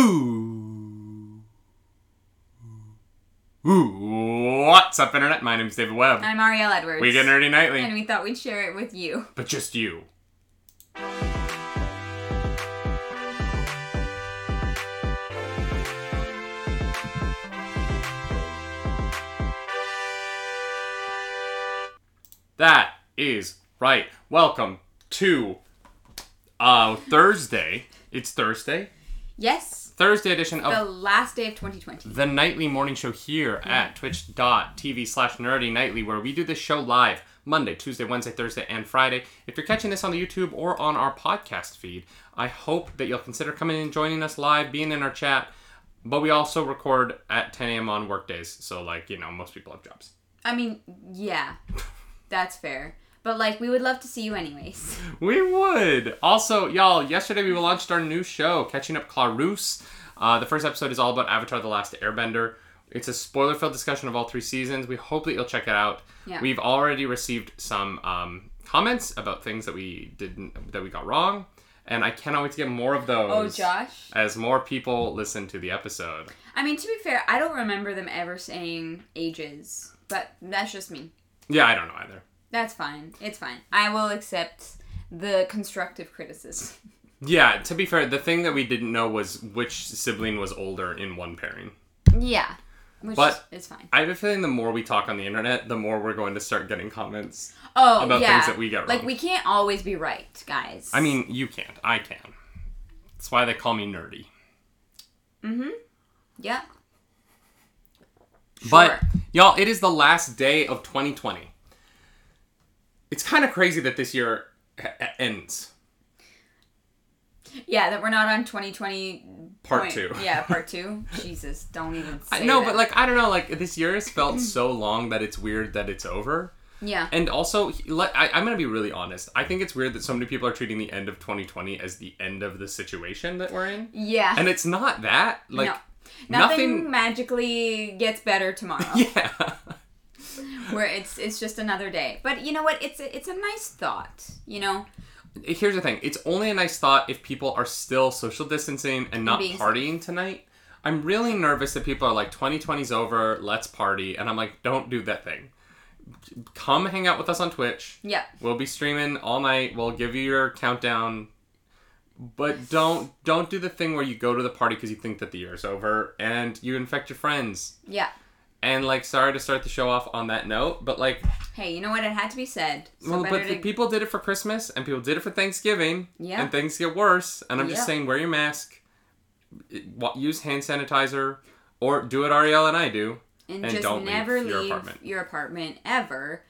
Ooh. Ooh. What's up, Internet? My name's David Webb. I'm Ariel Edwards. We get nerdy nightly, And we thought we'd share it with you. but just you. That is right. Welcome to uh Thursday. It's Thursday. Yes. Thursday edition of The last day of 2020. the nightly morning show here at twitch.tv slash nerdy nightly where we do this show live monday tuesday wednesday thursday and friday if you're catching this on the youtube or on our podcast feed i hope that you'll consider coming and joining us live being in our chat but we also record at 10 a.m on work days so like you know most people have jobs I mean, yeah. That's fair. But like we would love to see you anyways. We would. Also, y'all, yesterday we launched our new show, Catching Up Clarus. Uh, the first episode is all about Avatar The Last Airbender. It's a spoiler filled discussion of all three seasons. We hope that you'll check it out. Yeah. We've already received some um, comments about things that we didn't that we got wrong, and I cannot wait to get more of those. Oh, Josh. As more people listen to the episode. I mean, to be fair, I don't remember them ever saying ages. But that's just me. Yeah, I don't know either. That's fine. It's fine. I will accept the constructive criticism. Yeah, to be fair, the thing that we didn't know was which sibling was older in one pairing. Yeah. Which But- is fine. I have a feeling the more we talk on the internet, the more we're going to start getting comments Oh, about yeah. things that we get wrong. Like we can't always be right, guys. I mean, you can't. I can. That's why they call me nerdy. Mm-hmm. Yeah. But Sure. y'all, it is the last day of 2020. It's kind of crazy that this year h- ends. Yeah, that we're not on 2020 Part point- two. Yeah, part two. Jesus, don't even say I know, that. but like I don't know, like this year has felt so long that it's weird that it's over. yeah, And also, I, I'm gonna be really honest. I think it's weird that so many people are treating the end of 2020 as the end of the situation that we're in, yeah. and it's not that. Like no, nothing, nothing. magically gets better tomorrow. Yeah. Where it's it's just another day. But you know what? It's a, it's a nice thought. You know. Here's the thing. It's only a nice thought if people are still social distancing and not being safe. partying tonight. I'm really nervous that people are like 2020's over, let's party, and I'm like, don't do that thing. Come hang out with us on Twitch. Yeah. We'll be streaming all night. We'll give you your countdown. But don't don't do the thing where you go to the party because you think that the year's over and you infect your friends. Yeah. And like, sorry to start the show off on that note, but like, Hey, you know what? It had to be said. So well, but to... people did it for Christmas and people did it for Thanksgiving. Yeah. And things get worse. And I'm just saying, wear your mask, use hand sanitizer, or do what Ariel and I do. and, and just don't leave never your leave apartment. your apartment ever.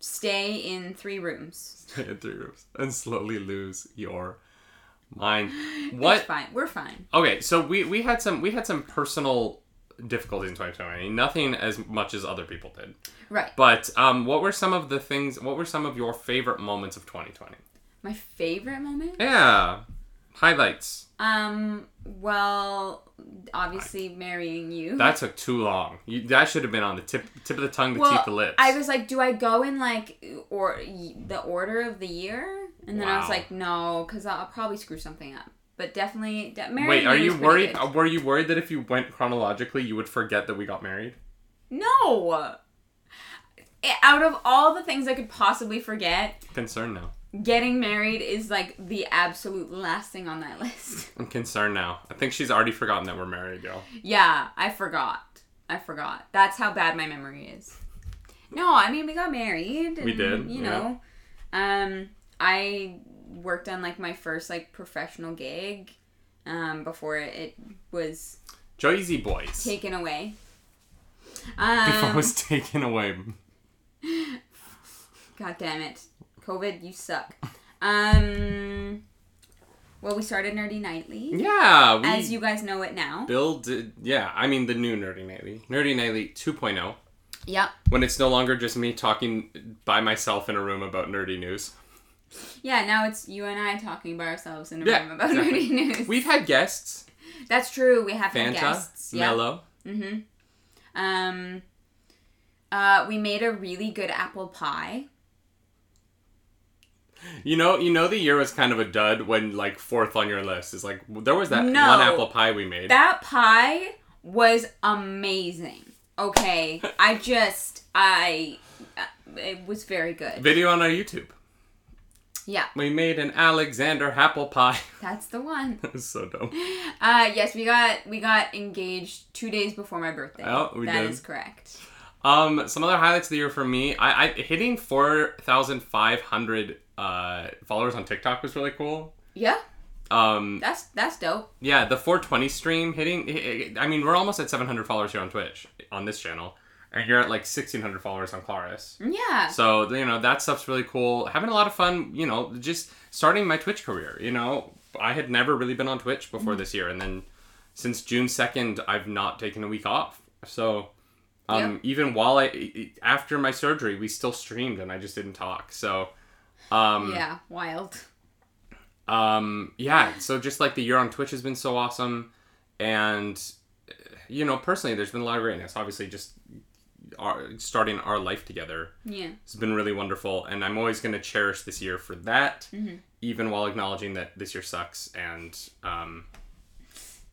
Stay in three rooms. Stay in three rooms and slowly lose your mind. It's What? fine. We're fine. Okay, so we we had some we had some personal difficulties in 2020. Nothing as much as other people did. Right. But um, what were some of the things? What were some of your favorite moments of 2020? My favorite moment. Yeah, highlights. Um. Well, obviously marrying you. That took too long. You, that should have been on the tip tip of the tongue, the well, teeth, the lips. I was like, do I go in like or the order of the year? And then I was like, no, because I'll probably screw something up. But definitely, de- marrying Wait, are you you is pretty worried? good. Were you worried that if you went chronologically, you would forget that we got married? No. I- Out of all the things I could possibly forget, Concerned now. getting married is like the absolute last thing on that list. I'm concerned now. I think she's already forgotten that we're married, girl. yeah, I forgot. I forgot. That's how bad my memory is. No, I mean we got married. We did, You yeah. know, um, I worked on like my first like professional gig, um, before it, it was Jersey Boys. taken away. Before it Um, was taken away. God damn it. COVID, you suck. Um well we started Nerdy Nightly. Yeah, we As you guys know it now. build. Yeah, I mean the new Nerdy Nightly, Nerdy Nightly 2.0, Yep. when it's no longer just me talking by myself in a room about nerdy news. Yeah, now it's you and I talking by ourselves in a Yeah, room about exactly. news. We've had guests, That's true. We have had guests. Yeah. Mello. Mm-hmm. Um uh we made a really good apple pie. You know, you know, the year was kind of a dud when like fourth on your list is like there was that No. one apple pie we made. That pie was amazing. Okay, I just I uh, it was very good. Video on our YouTube. Yeah, We made an Alexander apple pie. that's the one. that was so dumb. Uh yes, we got we got engaged 2 days before my birthday. Oh, we That did. is correct. Um, some other highlights of the year for me, I, I hitting four thousand five hundred uh followers on TikTok was really cool. Yeah, Um, that's that's dope. yeah, the 420 stream hitting. I mean, we're almost at 700 followers here on Twitch on this channel, and you're at like 1600 followers on Clarus. Yeah. So you know that stuff's really cool. Having a lot of fun. You know, just starting my Twitch career. You know, I had never really been on Twitch before this year, and then since June 2nd, I've not taken a week off. So. Um, Yep. even while I after my surgery, we still streamed and I just didn't talk. So, um, yeah, wild. um yeah so just like the year on twitch has been so awesome and you know personally there's been a lot of greatness obviously just our, starting our life together Yeah. It's been really wonderful and i'm always going to cherish this year for that Mm-hmm. even while acknowledging that this year sucks and um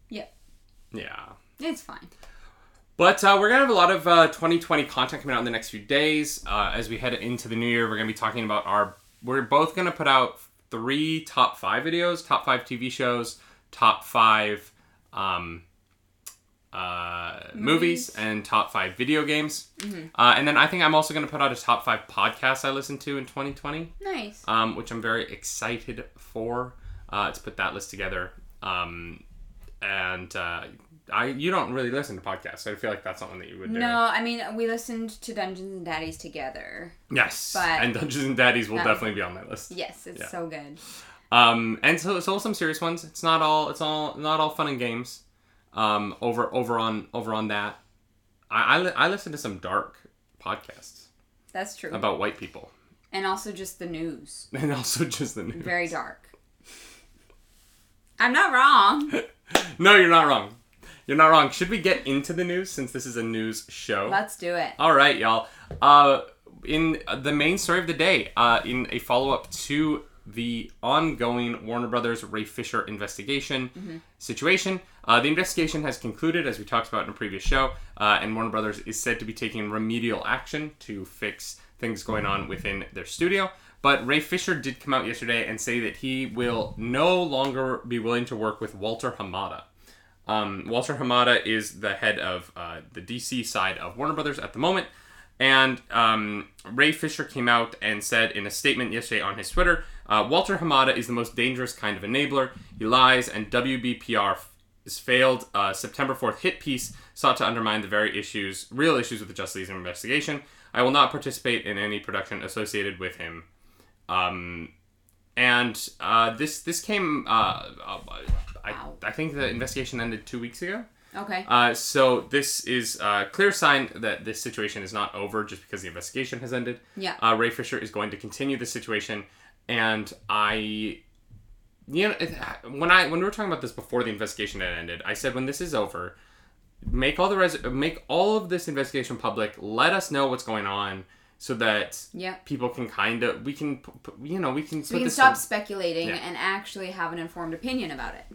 Yeah. yeah It's fine. but uh, we're gonna have a lot of uh, 2020 content coming out in the next few days. Uh, as we head into the new year, we're gonna be talking about our. We're both gonna put out three top five videos, top five TV shows, top five um, uh, movies. and top five video games. Uh, and then I think I'm also gonna put out a top five podcasts I listened to in 2020 Nice. um, which I'm very excited for uh, to put that list together. Um, and uh, I, you don't really listen to podcasts, so I feel like that's something that you would do. No, I mean we listened to Dungeons and Daddies together. Yes, But- and Dungeons and Daddies will definitely be on my list. Yes, it's Yeah. so good. Um, and so, so some serious ones. It's not all. It's all not all fun and games. Um, over over on over on that, I I, li- I listen to some dark podcasts That's true. about white people, and also just the news. and also just the news. Very dark. I'm not wrong. No, you're not wrong. You're not wrong. Should we get into the news since this is a news show? Let's do it. All right, y'all. Uh, in the main story of the day, uh, in a follow up to the ongoing Warner Brothers Ray Fisher investigation situation, uh, the investigation has concluded, as we talked about in a previous show, uh, and Warner Brothers is said to be taking remedial action to fix things going on within their studio. But Ray Fisher did come out yesterday and say that he will no longer be willing to work with Walter Hamada. Um, Walter Hamada is the head of uh, the DC side of Warner Brothers at the moment. And um, Ray Fisher came out and said in a statement yesterday on his Twitter uh, Walter Hamada is the most dangerous kind of enabler. He lies, and WBPR his failed uh, September 4th hit piece sought to undermine the very issues, real issues with the Justice League investigation. I will not participate in any production associated with him. Um, and uh, this this came. Uh, uh, I, I think the investigation ended two weeks ago. Okay. Uh, so this is a clear sign that this situation is not over just because the investigation has ended. Yeah. Uh, Ray Fisher is going to continue the situation, and I, you know, when I when we were talking about this before the investigation had ended, I said when this is over, make all the res- make all of this investigation public. Let us know what's going on, so that Yeah. people can kind of we can you know we can So we can stop to- speculating Yeah. and actually have an informed opinion about it.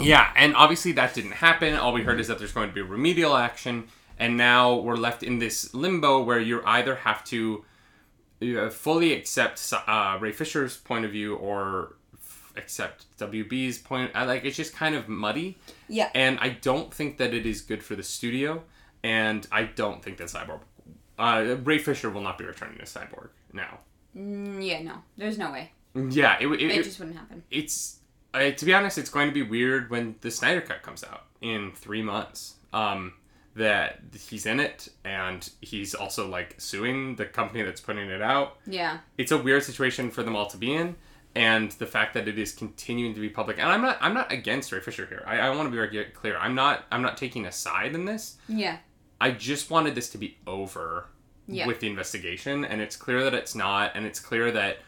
Yeah, and obviously that didn't happen. All we heard is that there's going to be remedial action, and now we're left in this limbo where you either have to fully accept uh, Ray Fisher's point of view or f- accept WB's point. I like it's just kind of muddy, Yeah. and I don't think that it is good for the studio, and I don't think that Cyborg, uh, Ray Fisher will not be returning to Cyborg now. Mm, yeah, no. There's no way. Yeah, it, it, It, it, just wouldn't happen. it's uh, to be honest, it's going to be weird when the Snyder Cut comes out in three months. Um, that he's in it and he's also like suing the company that's putting it out. Yeah. It's a weird situation for them all to be in, and the fact that it is continuing to be public. And I'm not I'm not against Ray Fisher here. I, I want to be very clear. I'm not I'm not taking a side in this. Yeah. I just wanted this to be over Yeah. with the investigation, and it's clear that it's not, and it's clear that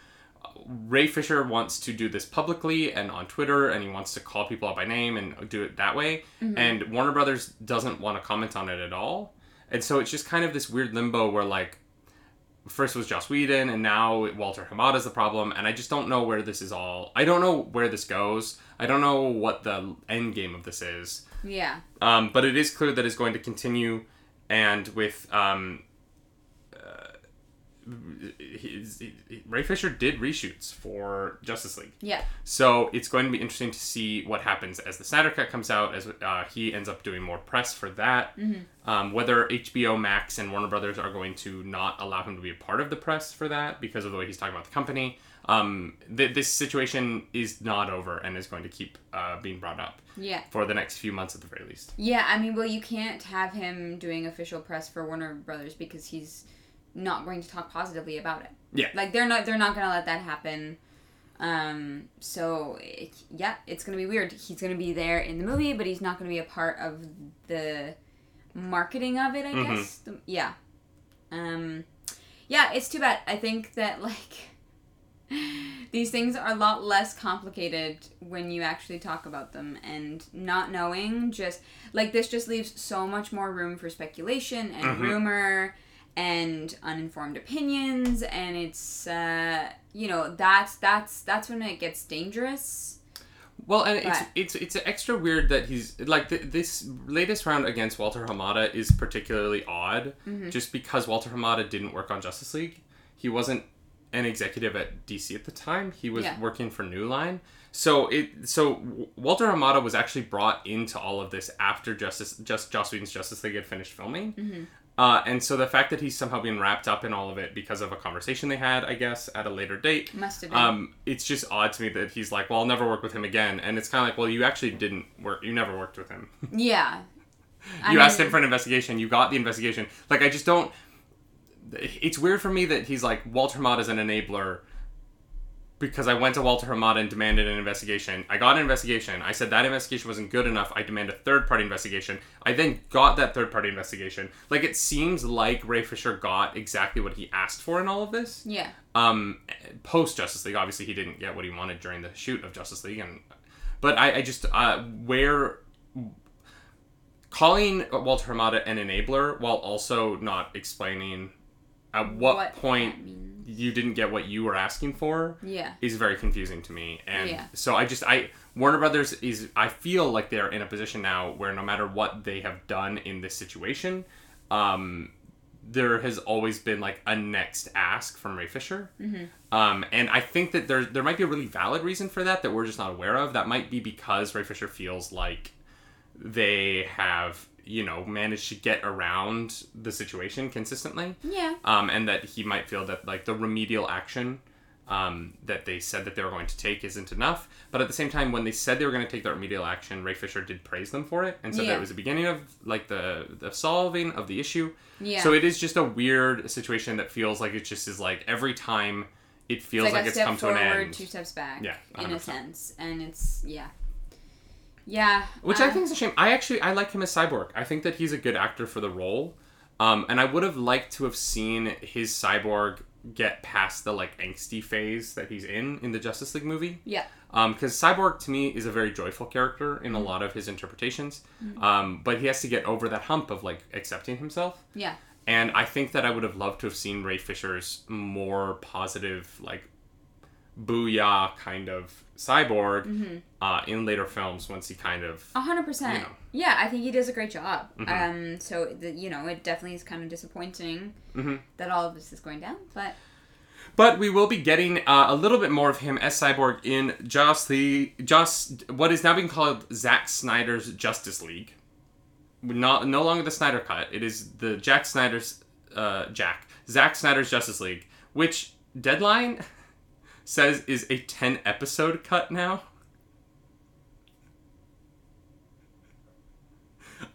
Ray Fisher wants to do this publicly and on Twitter, and he wants to call people out by name and do it that way. And Warner Brothers doesn't want to comment on it at all, and so it's just kind of this weird limbo where like first was Joss Whedon, and now Walter Hamada is the problem. And I just don't know where this is all. I don't know where this goes. I don't know what the end game of this is. Yeah. Um, but it is clear that it's going to continue, and with um, uh, his, Ray Fisher did reshoots for Justice League. Yeah. So it's going to be interesting to see what happens as the Snyder Cut comes out, as uh, he ends up doing more press for that. Um, whether HBO Max and Warner Brothers are going to not allow him to be a part of the press for that because of the way he's talking about the company. Um, th- this situation is not over and is going to keep uh, being brought up Yeah. for the next few months at the very least. Yeah, I mean, well, you can't have him doing official press for Warner Brothers because he's not going to talk positively about it. Yeah. Like they're not they're not going to let that happen. Um so it, yeah, it's going to be weird. He's going to be there in the movie, but he's not going to be a part of the marketing of it, I Mhm. guess. The- yeah. Um yeah, it's too bad. I think that like these things are a lot less complicated when you actually talk about them and not knowing just like this just leaves so much more room for speculation and Mhm. rumor and uninformed opinions and it's uh you know that's that's that's when it gets dangerous Well, and it's But- it's it's extra weird that he's like th- this latest round against Walter Hamada is particularly odd, Mm-hmm. just because Walter Hamada didn't work on Justice League. He wasn't an executive at DC at the time. He was Yeah. working for New Line. So it so Walter Hamada was actually brought into all of this after Justice just Joss Whedon's Justice League had finished filming. Mm-hmm. Uh, and so the fact that he's somehow being wrapped up in all of it because of a conversation they had, I guess, at a later date, must have been um, it's just odd to me that he's like, well, I'll never work with him again. And it's kind of like, well, you actually didn't work. You never worked with him. yeah I you asked mean- him for an investigation. You got the investigation. Like, I just don't. It's weird for me that he's like, Walter Hamada is an enabler because I went to Walter Hamada and demanded an investigation. I got an investigation. I said that investigation wasn't good enough. I demand a third party investigation. I then got that third party investigation. Like, it seems like Ray Fisher got exactly what he asked for in all of this yeah um post Justice League obviously he didn't get what he wanted during the shoot of Justice League and but I, I just uh where calling Walter Hamada an enabler while also not explaining at what, What point. You didn't get what you were asking for yeah is very confusing to me and Yeah. so I just I Warner Brothers is I feel like they're in a position now where no matter what they have done in this situation um there has always been like a next ask from Ray Fisher. Mm-hmm. Um, and I think that there there might be a really valid reason for that that we're just not aware of. That might be because Ray Fisher feels like they have you know managed to get around the situation consistently, yeah um, and that he might feel that like the remedial action um, that they said that they were going to take isn't enough. But at the same time, when they said they were going to take that remedial action, Ray Fisher did praise them for it and said that it was the beginning of like the the solving of the issue. yeah So it is just a weird situation that feels like it just is like every time it feels it's like, like, it's come to an end. two steps back. Yeah, in a sense, and it's yeah, yeah. Which uh, I think is a shame. I actually I like him as Cyborg. I think that he's a good actor for the role. Um, and I would have liked to have seen his Cyborg get past the like angsty phase that he's in in the Justice League movie. Yeah, because Cyborg to me is a very joyful character in a lot of his interpretations, um, but he has to get over that hump of like accepting himself. yeah, And I think that I would have loved to have seen Ray Fisher's more positive, like booyah kind of cyborg uh, in later films once he kind of a hundred percent. You know. Yeah, I think he does a great job. Mhm. Um, so the, you know, it definitely is kind of disappointing Mhm. that all of this is going down, but But we will be getting uh, a little bit more of him as Cyborg in just the just what is now being called Zack Snyder's Justice League. Not no longer the Snyder cut. It is the Jack Snyder's uh, Jack Zack Snyder's Justice League, which Deadline says is a ten episode cut now.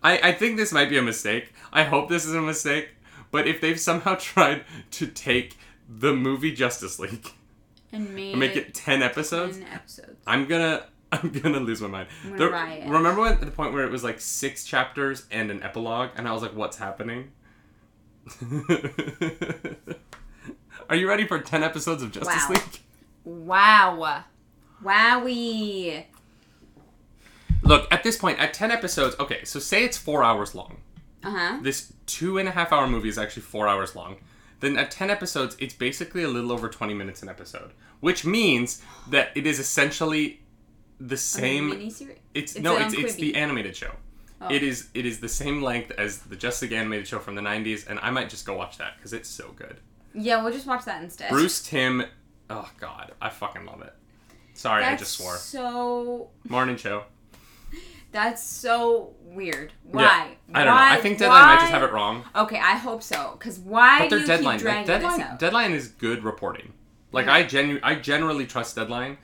I, I think this might be a mistake. I hope this is a mistake. But if they've somehow tried to take the movie Justice League and and make it ten episodes, ten episodes. I'm gonna I'm gonna lose my mind. The- remember when, at the point where it was like six chapters and an epilogue, and I was like, "What's happening?" Are you ready for ten episodes of Justice Wow. League? Wow, wowie. Look, at this point, at ten episodes, okay, so say it's four hours long. Uh huh. This two and a half hour movie is actually four hours long. then at 10 episodes, it's basically a little over 20 minutes an episode, which means that it is essentially the same. miniseries. It's, It's no, on it's it's the animated show. Oh. It is it is the same length as the Justice League animated show from the 90s, and I might just go watch that because it's so good. Yeah, we'll just watch that instead. Bruce Timm, oh god, I fucking love it. Sorry, That's I just swore. So Morning show. that's so weird. Why? Yeah, I don't Why? know. I think Deadline might just have it wrong. Okay, I hope so. Cause why But do you deadline, keep like deadline, this out? deadline is good reporting. Like Yeah. I genu- I generally trust Deadline,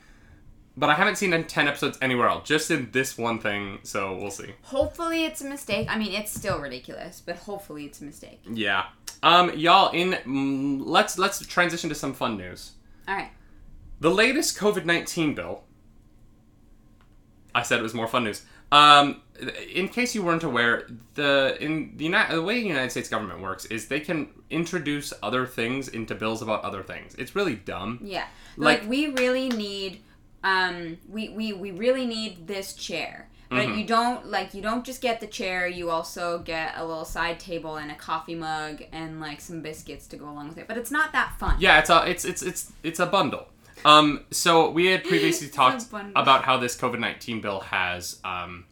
but I haven't seen ten episodes anywhere else. Just in this one thing, so we'll see. hopefully it's a mistake. I mean, it's still ridiculous, but hopefully it's a mistake. Yeah, um, y'all. In mm, let's let's transition to some fun news. All right. The latest COVID nineteen bill. I said it was more fun news. Um, in case you weren't aware, the in the United, the way the United States government works is they can introduce other things into bills about other things. It's really dumb. Yeah. Like- Like, we really need um we, we we really need this chair. But Mhm. you don't like you don't just get the chair, you also get a little side table and a coffee mug and like some biscuits to go along with it. But it's not that fun. Yeah, it's a it's it's it's it's a bundle. Um, so we had previously talked about how this COVID nineteen bill has um,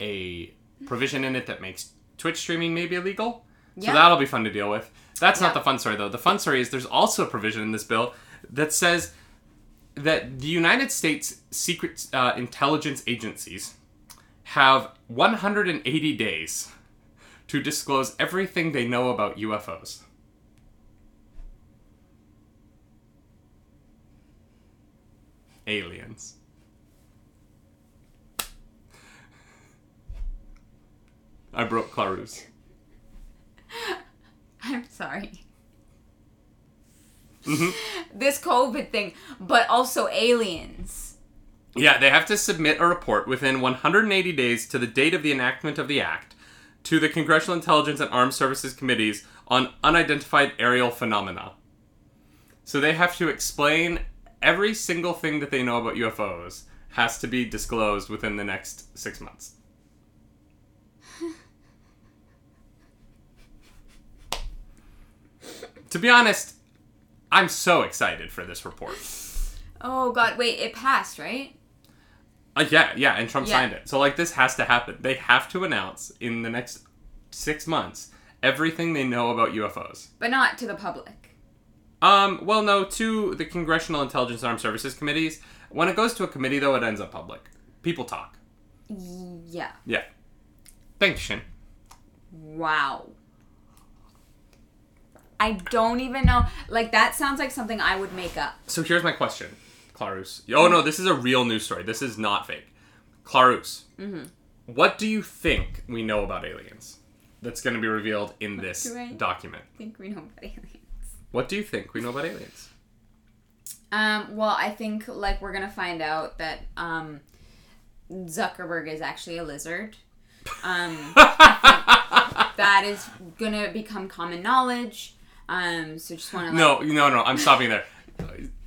a provision in it that makes Twitch streaming maybe illegal. So Yeah. that'll be fun to deal with. That's Yeah. not the fun story though. The fun story is there's also a provision in this bill that says that the United States secret uh, intelligence agencies have 180 days to disclose everything they know about UFOs. Aliens. I broke Clarus. I'm sorry. Mhm. This COVID thing, but also aliens. Yeah, they have to submit a report within 180 days to the date of the enactment of the act to the Congressional Intelligence and Armed Services Committees on unidentified aerial phenomena. So they have to explain every single thing that they know about UFOs has to be disclosed within the next six months. to be honest, I'm so excited for this report. Oh god, wait, it passed, right? Uh, yeah, yeah, and Trump Yeah. signed it. So like this has to happen. They have to announce in the next six months everything they know about UFOs. But not to the public. Um, well, no, to the Congressional Intelligence and Armed Services committees. When it goes to a committee, though, it ends up public. People talk. Yeah. Yeah. Thanks, Shin. Wow. I don't even know. Like that sounds like something I would make up. So here's my question, Clarus. Oh no, this is a real news story. This is not fake. Clarus, Mm-hmm. what do you think we know about aliens? That's going to be revealed in this do document. I think we know about aliens. What do you think we know about aliens? Um, well, I think like we're gonna find out that um, Zuckerberg is actually a lizard. Um, that is gonna become common knowledge. Um, so just want to No, no, no. I'm stopping there.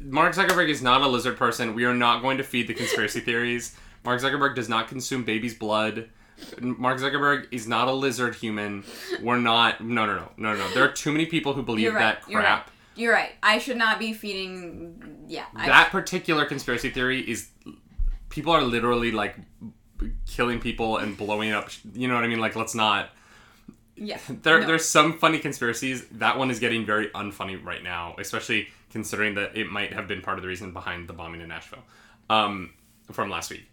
Mark Zuckerberg is not a lizard person. We are not going to feed the conspiracy theories. Mark Zuckerberg does not consume baby's blood. Mark Zuckerberg is not a lizard human. We're not. No, no, no, no, no. There are too many people who believe You're right. that You're right. crap. You're right. I should not be feeding. Yeah. I, That particular conspiracy theory is people are literally like killing people and blowing up. You know what I mean? Like, let's not. yeah. There, No. there's some funny conspiracies. That one is getting very unfunny right now, especially considering that it might have been part of the reason behind the bombing in Nashville, um, from last week.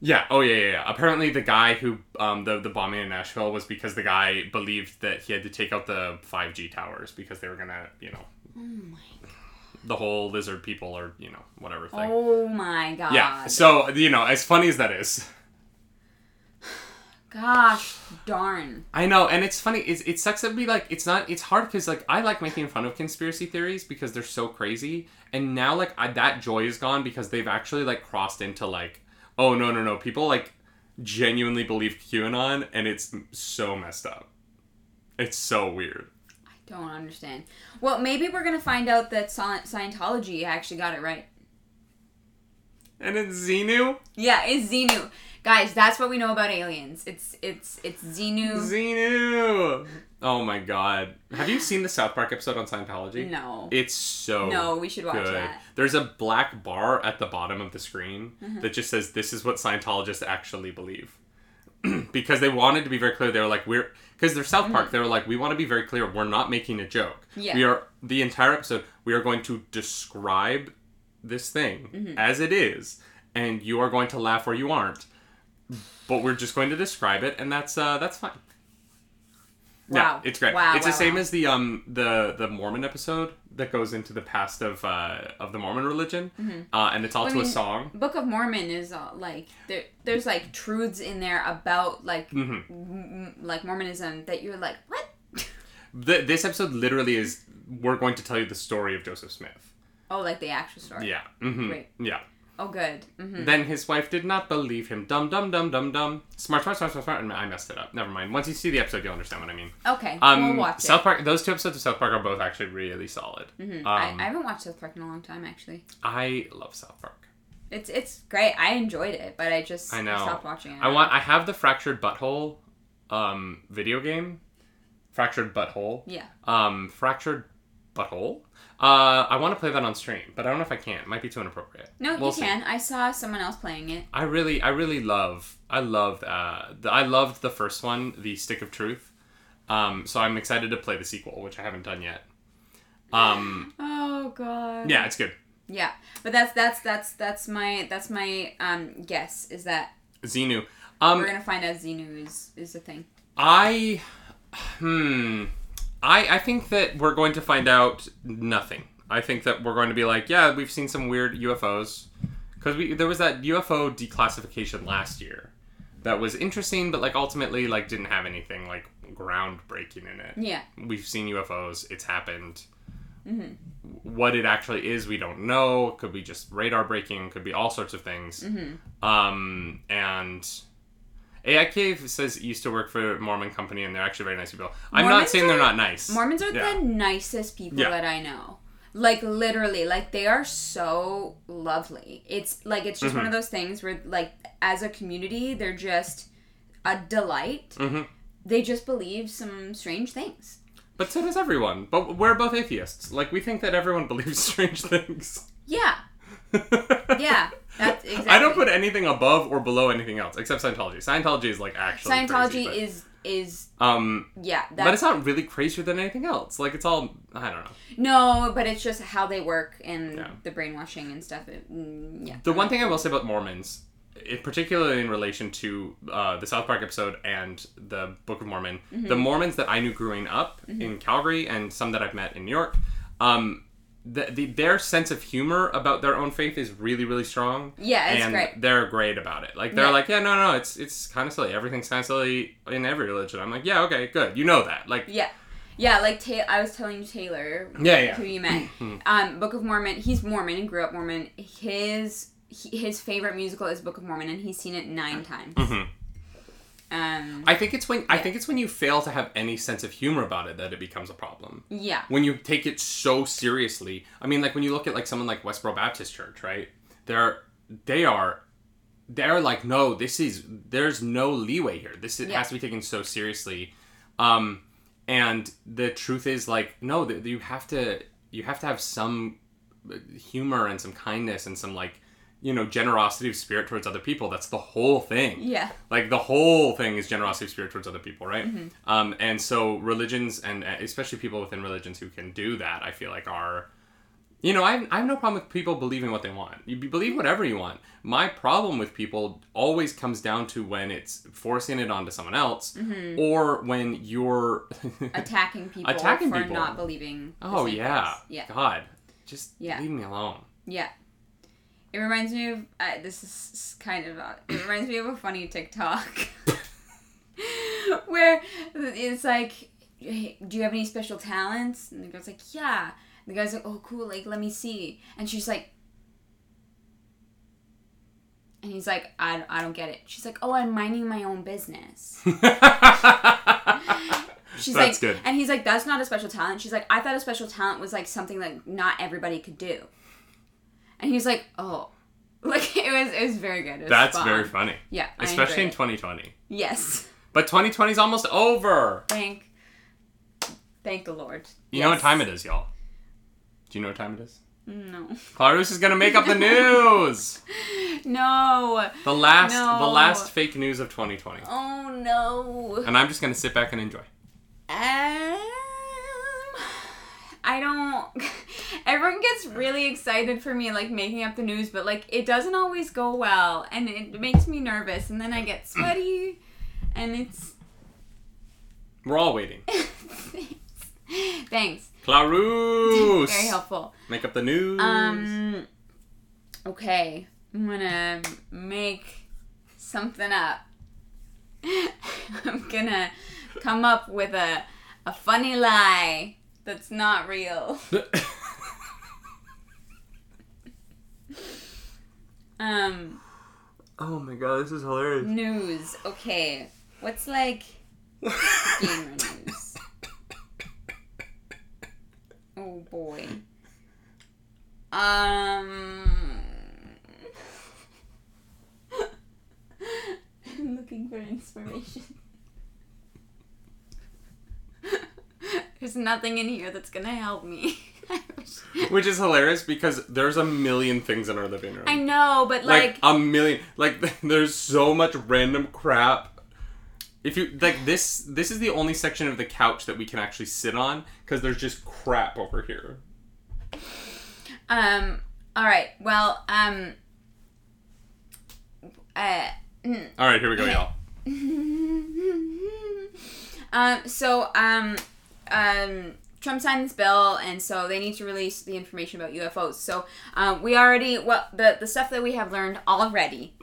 Yeah. Oh yeah, yeah. yeah. Apparently, the guy who um, the the bombing in Nashville was because the guy believed that he had to take out the 5G towers because they were gonna, you know, Oh my. the whole lizard people or you know whatever thing. Oh my god. yeah. So you know, as funny as that is, Gosh darn. I know, and it's funny. It's, it sucks to be like it's not. It's hard because like I like making fun of conspiracy theories because they're so crazy, and now like I, that joy is gone because they've actually like crossed into like, oh no no no, people like genuinely believe QAnon, and it's so messed up. It's so weird. I don't understand. Well, maybe we're gonna find out that Scientology actually got it right. And it's Xenu. Yeah, it's Xenu. Guys, that's what we know about aliens. It's it's it's Xenu. Xenu. Oh my god. Have you seen the South Park episode on Scientology? No. It's so No, we should watch good. that. There's a black bar at the bottom of the screen Mm-hmm. that just says this is what Scientologists actually believe. because they wanted to be very clear. They were like, we're because they're South Park. They were like, we want to be very clear. We're not making a joke. Mm-hmm. Yeah. We are the entire episode. We are going to describe this thing Mm-hmm. as it is, and you are going to laugh or you aren't. But we're just going to describe it, and that's uh, that's fine. Yeah, Wow. it's great. Wow, it's wow, the same wow. as the um the the Mormon episode that goes into the past of uh of the Mormon religion, uh, and it's all I to mean, a song. Book of Mormon is uh, like there, there's like truths in there about like hmm m- like Mormonism that you're like what? Th- this episode literally is we're going to tell you the story of Joseph Smith. Oh, like the actual story. Yeah. hmm Great. Yeah. Oh, good. hmm Then his wife did not believe him. Dum dum dum dum dum. Smart smart smart smart smart. And I messed it up. Never mind. Once you see the episode, you'll understand what I mean. Okay, Um, we'll watch South it. Park. Those two episodes of South Park are both actually really solid. Mhm. Um, I, I haven't watched South Park in a long time actually. I love South Park. It's it's great. I enjoyed it, but I just I know. stopped watching it. I want. I have the fractured butthole, um, video game. Fractured butthole. Yeah. Um, fractured butthole. Uh, I want to play that on stream, but I don't know if I can. It might be too inappropriate. No, We'll you see. can. I saw someone else playing it. I really, I really love. I love, Uh, the, I loved the first one, the Stick of Truth. Um, so I'm excited to play the sequel, which I haven't done yet. Um, Oh god. yeah, it's good. Yeah, but that's that's that's that's my that's my um guess is that Xenu. Um, we're gonna find out Xenu is is the thing. I, hmm, I I think that we're going to find out nothing. I think that we're going to be like, yeah, we've seen some weird UFOs, because we there was that UFO declassification last year, that was interesting, but like ultimately like didn't have anything like groundbreaking in it. Yeah. We've seen UFOs. It's happened. What it actually is, we don't know. Could be just radar breaking. Could be all sorts of things. Um, and AI Cave says used to work for Mormon company, and they're actually very nice people. I'm not Mormons saying they're not nice. Mormons are Yeah. the nicest people Yeah. that I know. Like literally, like they are so lovely. It's like it's just one Mm-hmm. of those things where like as a community, they're just a delight. Mhm. They just believe some strange things. But so does everyone. But we're both atheists. Like we think that everyone believes strange things. Yeah. Yeah. That's exactly. I don't put anything above or below anything else except Scientology. Scientology is like actually Scientology crazy, is is um, yeah. but it's not really crazier than anything else. Like it's all I don't know. no, but it's just how they work and Yeah. the brainwashing and stuff. It, mm, yeah. The one thing I will say about Mormons, in particularly in relation to uh, the South Park episode and the Book of Mormon, the Mormons that I knew growing up in Calgary and some that I've met in New York, um, the, the, their sense of humor about their own faith is really, really strong. Yeah, it's and great. they're great about it. Like they're Yeah. like, yeah, no, no, it's it's kind of silly. Everything's kind of silly in every religion. I'm like, yeah, okay, good. You know that. Like, Yeah. Yeah, like Ta- I was telling Taylor, Yeah, yeah. who you met, um, Book of Mormon. He's Mormon and grew up Mormon. His he, his favorite musical is Book of Mormon, and he's seen it nine times. Mhm. Um, I think it's when I think it's when you fail to have any sense of humor about it that it becomes a problem. yeah, when you take it so seriously. I mean, like when you look at like someone like Westboro Baptist Church, right? They're they are they're like, no, this is there's no leeway here. This is, Yeah. has to be taken so seriously. Um, and the truth is like, no, th- you have to you have to have some humor and some kindness and some like you know generosity of spirit towards other people. That's the whole thing yeah, like the whole thing is generosity of spirit towards other people right Mm-hmm. um, and so religions and uh, especially people within religions who can do that i feel like are you know I have, I have no problem with people believing what they want you believe whatever you want my problem with people always comes down to when it's forcing it onto someone else Mm-hmm. or when you're attacking people Attacking for people. not believing. oh yeah things. yeah, god just Yeah. leave me alone yeah. It reminds me of uh, this is kind of uh, it reminds me of a funny TikTok where it's like, hey, "Do you have any special talents?" And the girl's like, "Yeah." And the guy's like, "Oh, cool. Like, let me see." And she's like, and he's like, "I, I don't get it." She's like, "Oh, I'm minding my own business." She's That's like, good. and he's like, "That's not a special talent." She's like, "I thought a special talent was like something that not everybody could do." And he's like, "Oh, Like it was, it was very good. It was That's very funny, Yeah, I especially in enjoyed it. 2020. yes. But 2020 is almost over. Thank, thank the Lord. You know what time it is, y'all? Do you know what time it is? No. Clarus is gonna make up the news. No. The last, the No. last fake news of 2020, Oh no. and I'm just gonna sit back and enjoy. Um, I don't. Everyone gets really excited for me, like making up the news, but like it doesn't always go well, and it makes me nervous, and then I get sweaty, and it's. We're all waiting. Thanks. Clarus, Very helpful. make up the news. Um. Okay, I'm gonna make something up. I'm gonna come up with a a funny lie that's not real. Um, oh my god, this is hilarious. news. Okay, what's like gamer news? Oh boy. Um. I'm looking for inspiration. There's nothing in here that's gonna help me. Which is hilarious because there's a million things in our living room. I know, but like, like, a million. Like there's so much random crap. If you like this, this is the only section of the couch that we can actually sit on because there's just crap over here. um, all right. Well, um, uh. All right, here we go, y'all. um, so um, um, Trump signed this bill, and so they need to release the information about UFOs. So um, we already well the the stuff that we have learned already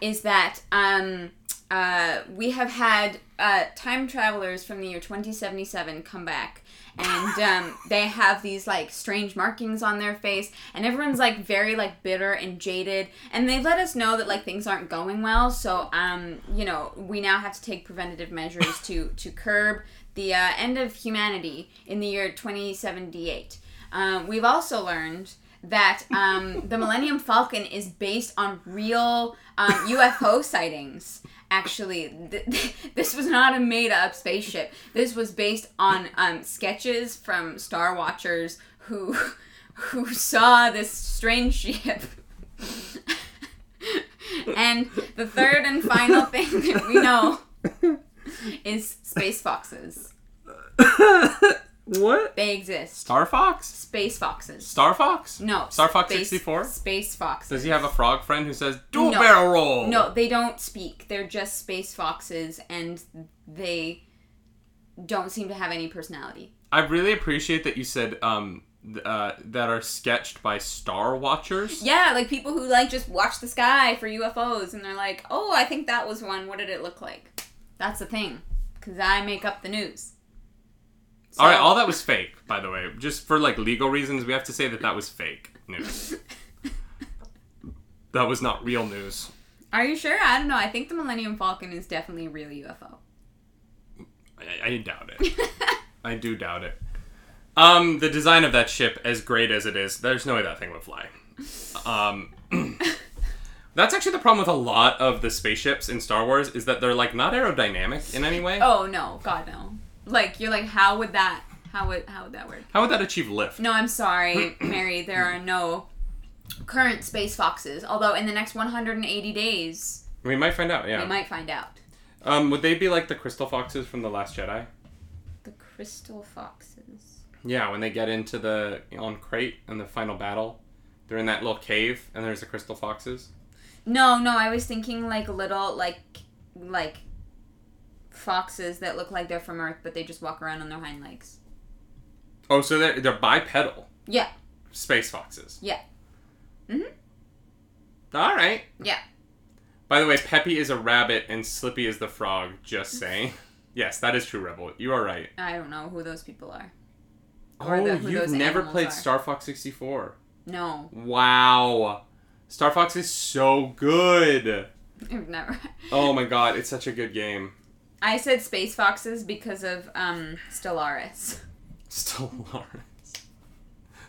is that um, uh, we have had uh, time travelers from the year 2077 come back. And um, they have these like strange markings on their face, and everyone's like very like bitter and jaded. And they let us know that like things aren't going well, so um, you know we now have to take preventative measures to to curb the uh, end of humanity in the year 2078. Um, we've also learned that um, the Millennium Falcon is based on real um, UFO sightings. Actually, th- th- this was not a made-up spaceship. This was based on um, sketches from Star Watchers who who saw this strange ship. and the third and final thing that we know is space foxes. what? They exist. Star Fox? Space foxes. Star Fox? No. Star Fox space- 64? Space foxes. Does he have a frog friend who says, "Do a No. barrel roll"? No, they don't speak. They're just space foxes, and they don't seem to have any personality. I really appreciate that you said um th- uh, that are sketched by Star Watchers. Yeah, like people who like just watch the sky for UFOs, and they're like, "Oh, I think that was one. What did it look like?" That's the thing, because I make up the news. all right, all that was fake, by the way. Just for like legal reasons, we have to say that that was fake news. that was not real news. Are you sure? I don't know. I think the Millennium Falcon is definitely a real UFO. I, I doubt it. I do doubt it. Um, the design of that ship, as great as it is, there's no way that thing would fly. Um, that's actually the problem with a lot of the spaceships in Star Wars is that they're like not aerodynamic in any way. Oh no, God no! Like you're like, how would that? How would how would that work? How would that achieve lift? No, I'm sorry, Mary. There are no current space foxes. Although in the next 180 days, We might find out. Yeah, we might find out. Um, would they be like the crystal foxes from the Last Jedi? The crystal foxes. Yeah, when they get into the on Crait in the final battle, they're in that little cave, and there's the crystal foxes. No, no, I was thinking like little like like foxes that look like they're from Earth, but they just walk around on their hind legs. Oh, so they're they're bipedal Yeah. space foxes. Yeah. Mhm. All right. Yeah. By the way, Peppy is a rabbit and Slippy is the frog. Just saying. yes, that is true, Rebel. You are right. I don't know who those people are. Or Oh, the- you've never played are. Star Fox 64. No, Wow. Star Fox is so good. I've never. Oh my god, it's such a good game. I said space foxes because of um Stellaris. Stellaris.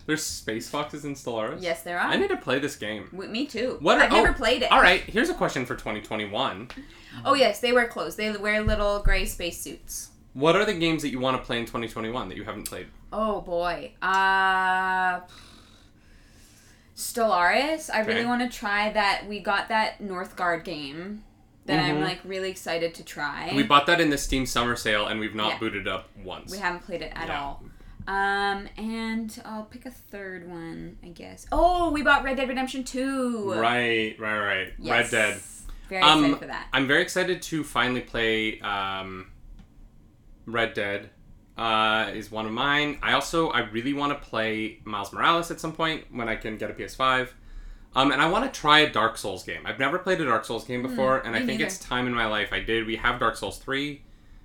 There's Space Foxes in Stellaris. Yes, there are. I need to play this game. W- Me too. What are- I've never oh, played it. All right, here's a question for 2021. Oh yes, they wear clothes. They wear little gray space suits. What are the games that you want to play in 2021 that you haven't played? Oh boy. Uh Stellaris. I really Okay. want to try that. We got that Northgard game that I'm Mhm. like really excited to try. We bought that in the Steam summer sale, and we've not Yeah. booted up once. We haven't played it at Yeah. all. Um, and I'll pick a third one, I guess. Oh, we bought Red Dead Redemption 2. Right, right, right. Yes. Red Dead. Very Um, excited for that. I'm very excited to finally play um, Red Dead. Uh, is one of mine. I also I really want to play Miles Morales at some point when I can get a PS5. Um, and I want to try a Dark Souls game. I've never played a Dark Souls game before, and I Hmm, think neither. it's time in my life I did. We have Dark Souls three.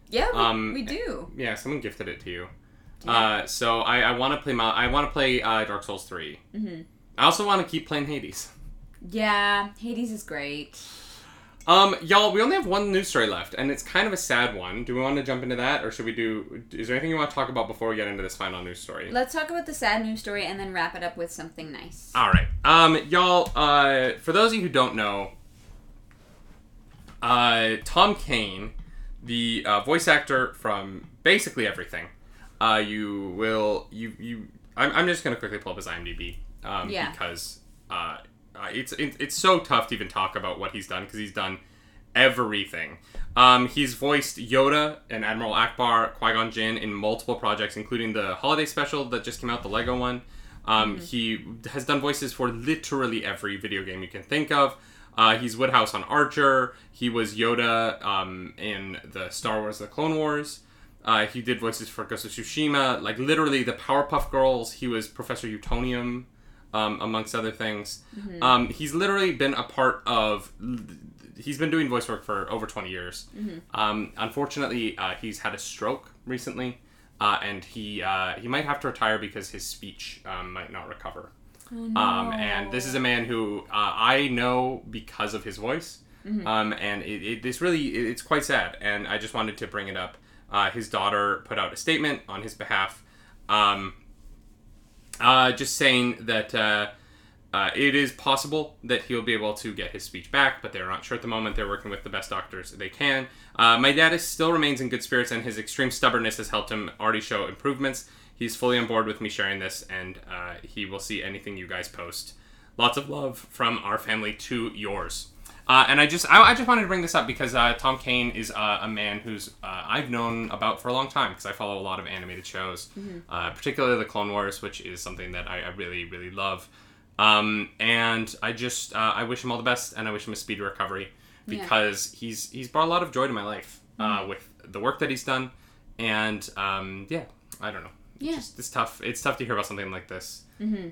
Yeah, we, um, we do. Yeah, someone gifted it to you. Yeah. Uh, so I, I want to play Mil- I want to play uh, Dark Souls 3 Mhm. I also want to keep playing Hades. Yeah, Hades is great. Um, y'all, we only have one news story left, and it's kind of a sad one. Do we want to jump into that, or should we do? Is there anything you want to talk about before we get into this final news story? Let's talk about the sad news story and then wrap it up with something nice. All right, um, y'all. Uh, for those of you who don't know, uh, Tom Kane, the uh, voice actor from basically everything, uh, you will you you. I'm, I'm just gonna quickly pull up his IMDb, um, Yeah. because uh, uh, it's it's so tough to even talk about what he's done because he's done everything. Um, he's voiced Yoda and Admiral Ackbar, Qui Gon Jinn in multiple projects, including the holiday special that just came out, the Lego one. Um, He has done voices for literally every video game you can think of. Uh, he's Woodhouse on Archer. He was Yoda um, in the Star Wars: The Clone Wars. Uh, he did voices for Ghost of Tsushima, like literally the Powerpuff Girls. He was Professor Utonium, um, amongst other things. Um, he's literally been a part of. He's been doing voice work for over 20 years. Um, unfortunately, uh, he's had a stroke recently, uh, and he uh, he might have to retire because his speech um, might not recover. Oh, Um, and this is a man who uh, I know because of his voice. Um, and it, it, this really, it, it's quite sad. And I just wanted to bring it up. Uh, his daughter put out a statement on his behalf, um, uh, just saying that uh, uh, it is possible that he'll be able to get his speech back, but they're not sure at the moment. They're working with the best doctors they can. Uh, my dad is still remains in good spirits, and his extreme stubbornness has helped him already show improvements. He's fully on board with me sharing this, and uh, he will see anything you guys post. Lots of love from our family to yours. Uh, and I just I, I just wanted to bring this up because uh, Tom Kane is uh, a man who's uh, I've known about for a long time because I follow a lot of animated shows, uh, particularly the Clone Wars, which is something that I, I really really love. Um, and I just uh, I wish him all the best and I wish him a speedy recovery Yeah. because he's he's brought a lot of joy to my life uh, with the work that he's done, and um, yeah I don't know. Yeah. Just, it's tough. It's tough to hear about something like this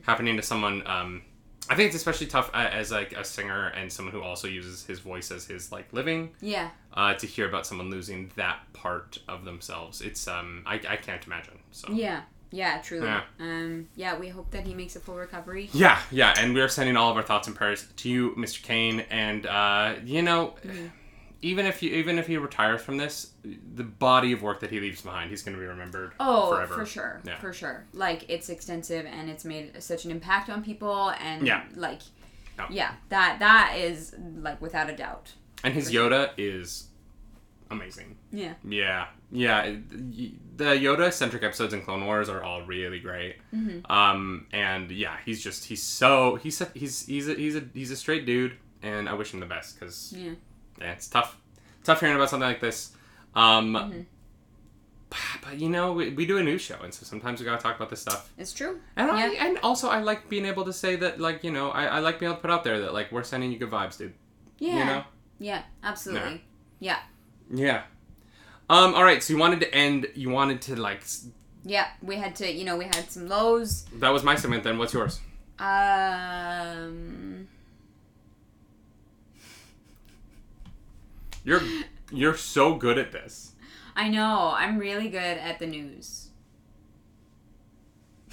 happening to someone. Um, I think it's especially tough uh, as like a singer and someone who also uses his voice as his like living Yeah. uh, to hear about someone losing that part of themselves. It's um I, I can't imagine. So Yeah. Yeah, truly. Yeah. Um, yeah, we hope that he makes a full recovery. yeah, yeah, and we're sending all of our thoughts and prayers to you, Mr. Kane. And uh, you know, even if you even if he retires from this, the body of work that he leaves behind, he's going to be remembered Oh, forever. for sure. Yeah. For sure. Like it's extensive and it's made such an impact on people and Yeah. like Yeah. yeah, that that is like without a doubt. And his For sure. Yoda is amazing. Yeah. Yeah, yeah. The Yoda centric episodes in Clone Wars are all really great. Mm-hmm. Um, and yeah, he's just he's so he's a, he's he's a, he's a he's a straight dude, and I wish him the best because Yeah. Yeah, it's tough, tough hearing about something like this. Um, Mm-hmm. but you know, we, we do a news show, and so sometimes we gotta talk about this stuff. It's true. And I, and also I like being able to say that like you know I, I like being able to put out there that like we're sending you good vibes, dude. Yeah. You know. Yeah, absolutely. Yeah. Yeah. Um. All right. So you wanted to end. You wanted to like. Yeah. We had to, you know, we had some lows. That was my segment. Then what's yours? Um You're you're so good at this. I know. I'm really good at the news.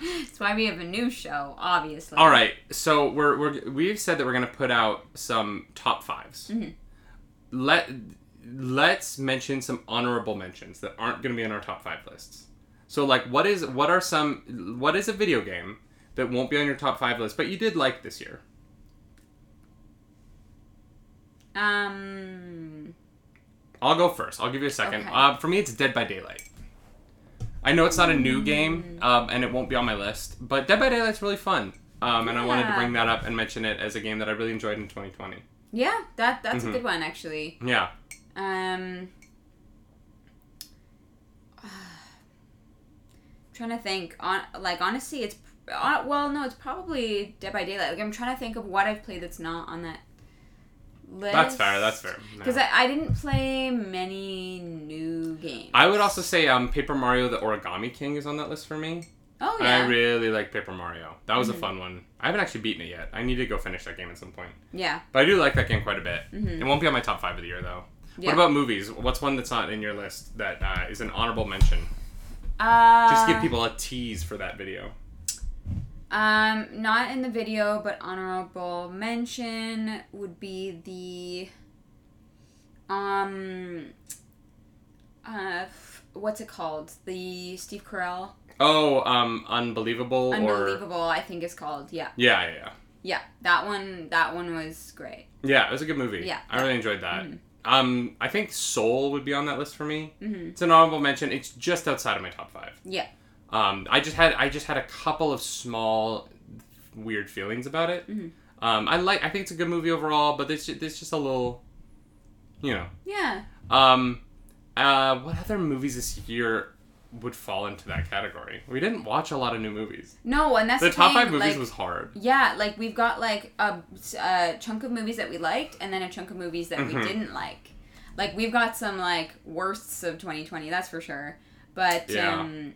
That's why we have a news show, obviously. All right. So we're we're we've said that we're gonna put out some top 5s Mhm. Let let's mention some honorable mentions that aren't gonna be on our top five lists. So like, what is what are some what is a video game that won't be on your top five list, but you did like this year? Um. I'll go first. I'll give you a second. Okay. Uh, for me, it's Dead by Daylight. I know it's not a new game, um, and it won't be on my list, but Dead by Daylight's really fun. Um, and I wanted to Yeah. bring that up and mention it as a game that I really enjoyed in 2020. Yeah, that that's Mhm. a good one actually. Yeah. Um. trying to think on like honestly it's uh, well no it's probably Dead by Daylight like I'm trying to think of what I've played that's not on that list That's fair. That's fair. No. because I, I didn't play many new games I would also say um, Paper Mario: The Origami King is on that list for me. oh yeah. I really like Paper Mario. That was Mhm. a fun one. I haven't actually beaten it yet. I need to go finish that game at some point. yeah But I do like that game quite a bit. Mhm. It won't be on my top five of the year though. yeah What about movies? What's one that's not in your list that uh, is an honorable mention? uh, Just give people a tease for that video. Um, not in the video, but honorable mention would be the um uh what's it called? The Steve Carell Oh, um, unbelievable, or Unbelievable, I think it's called. Yeah. yeah, yeah, yeah. Yeah. That one that one was great. Yeah, it was a good movie. Yeah. I really enjoyed that. Mhm. Um, I think Soul would be on that list for me. Mhm. It's an honorable mention. It's just outside of my top five. Yeah. Um, I just had I just had a couple of small weird feelings about it. Mhm. Um, I like I think it's a good movie overall, but there's just, there's just a little, you know. Yeah. Um, uh, what other movies this year would fall into that category? We didn't watch a lot of new movies. No, and that's The the, top thing, five movies like, was hard. Yeah, like we've got like a, a chunk of movies that we liked, and then a chunk of movies that Mhm. we didn't like. Like we've got some like worsts of 2020, that's for sure. But Yeah. um,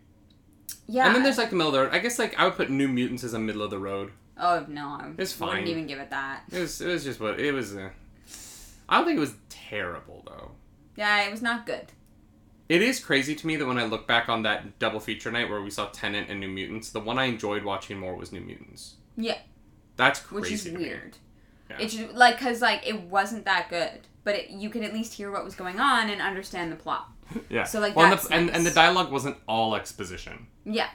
yeah. And then there's like the middle of the road. I guess like I would put New Mutants as a middle of the road. oh no, I It's wouldn't even give it that. It was it was just what it was. Uh, I don't think it was terrible though. Yeah, it was not good. It is crazy to me that when I look back on that double feature night where we saw Tenet and New Mutants, the one I enjoyed watching more was New Mutants. Yeah. That's crazy. Which is weird. Yeah. It's just, like because like it wasn't that good, but it, you could at least hear what was going on and understand the plot. Yeah. So, like, well, and, the, and, and the dialogue wasn't all exposition, Yeah.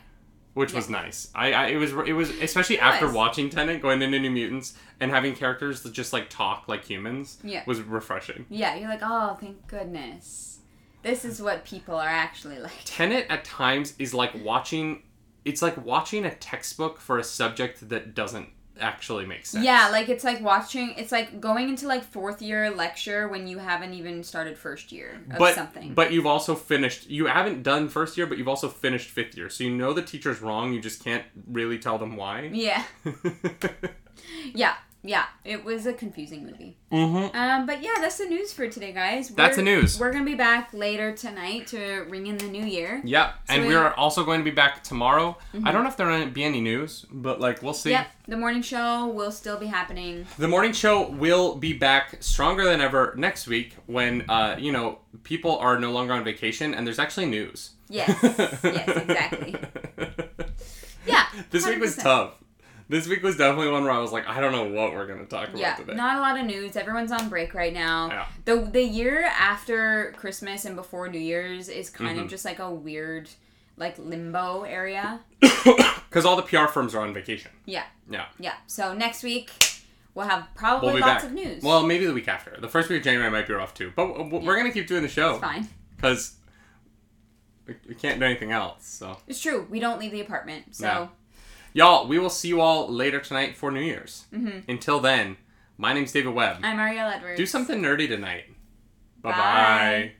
which was nice. I, I it was it was especially It after was. watching Tenet, going into New Mutants, and having characters that just like talk like humans. Yeah. Was refreshing. Yeah, you're like, oh, thank goodness. This is what people are actually like. Tenet at times is like watching. It's like watching a textbook for a subject that doesn't actually makes sense. Yeah, like it's like watching. It's like going into like fourth year lecture when you haven't even started first year of but something. but you've also finished. You haven't done first year, but you've also finished fifth year. So you know the teacher's wrong. You just can't really tell them why. yeah, yeah, yeah. It was a confusing movie. mm-hmm. Um, but yeah, that's the news for today, guys. That's We're- the news. We're gonna be back later tonight to ring in the new year. Yep, and we- are also going to be back tomorrow. I don't know if there will be any news, but like we'll see. Yep, the morning show will still be happening. The morning show will be back stronger than ever next week when uh, you know people are no longer on vacation and there's actually news. Yes, yes, exactly. Yeah, This week was tough. This week was definitely one where I was like, I don't know what we're gonna talk about Yeah, today. not a lot of news. Everyone's on break right now. Yeah. The the year after Christmas and before New Year's is kind Mm-hmm. of just like a weird like limbo area. Because all the PR firms are on vacation. Yeah. Yeah. Yeah. So next week we'll have probably We'll lots back. of news. Well, maybe the week after. The first week of January might be rough too. But we're gonna keep doing the show it's fine. because we, we can't do anything else. So. It's true. We don't leave the apartment. So No. Y'all, we will see you all later tonight for New Year's. Mhm. Until then, my name's David Webb. I'm Ariel Edwards. Do something nerdy tonight. Bye Bye. bye.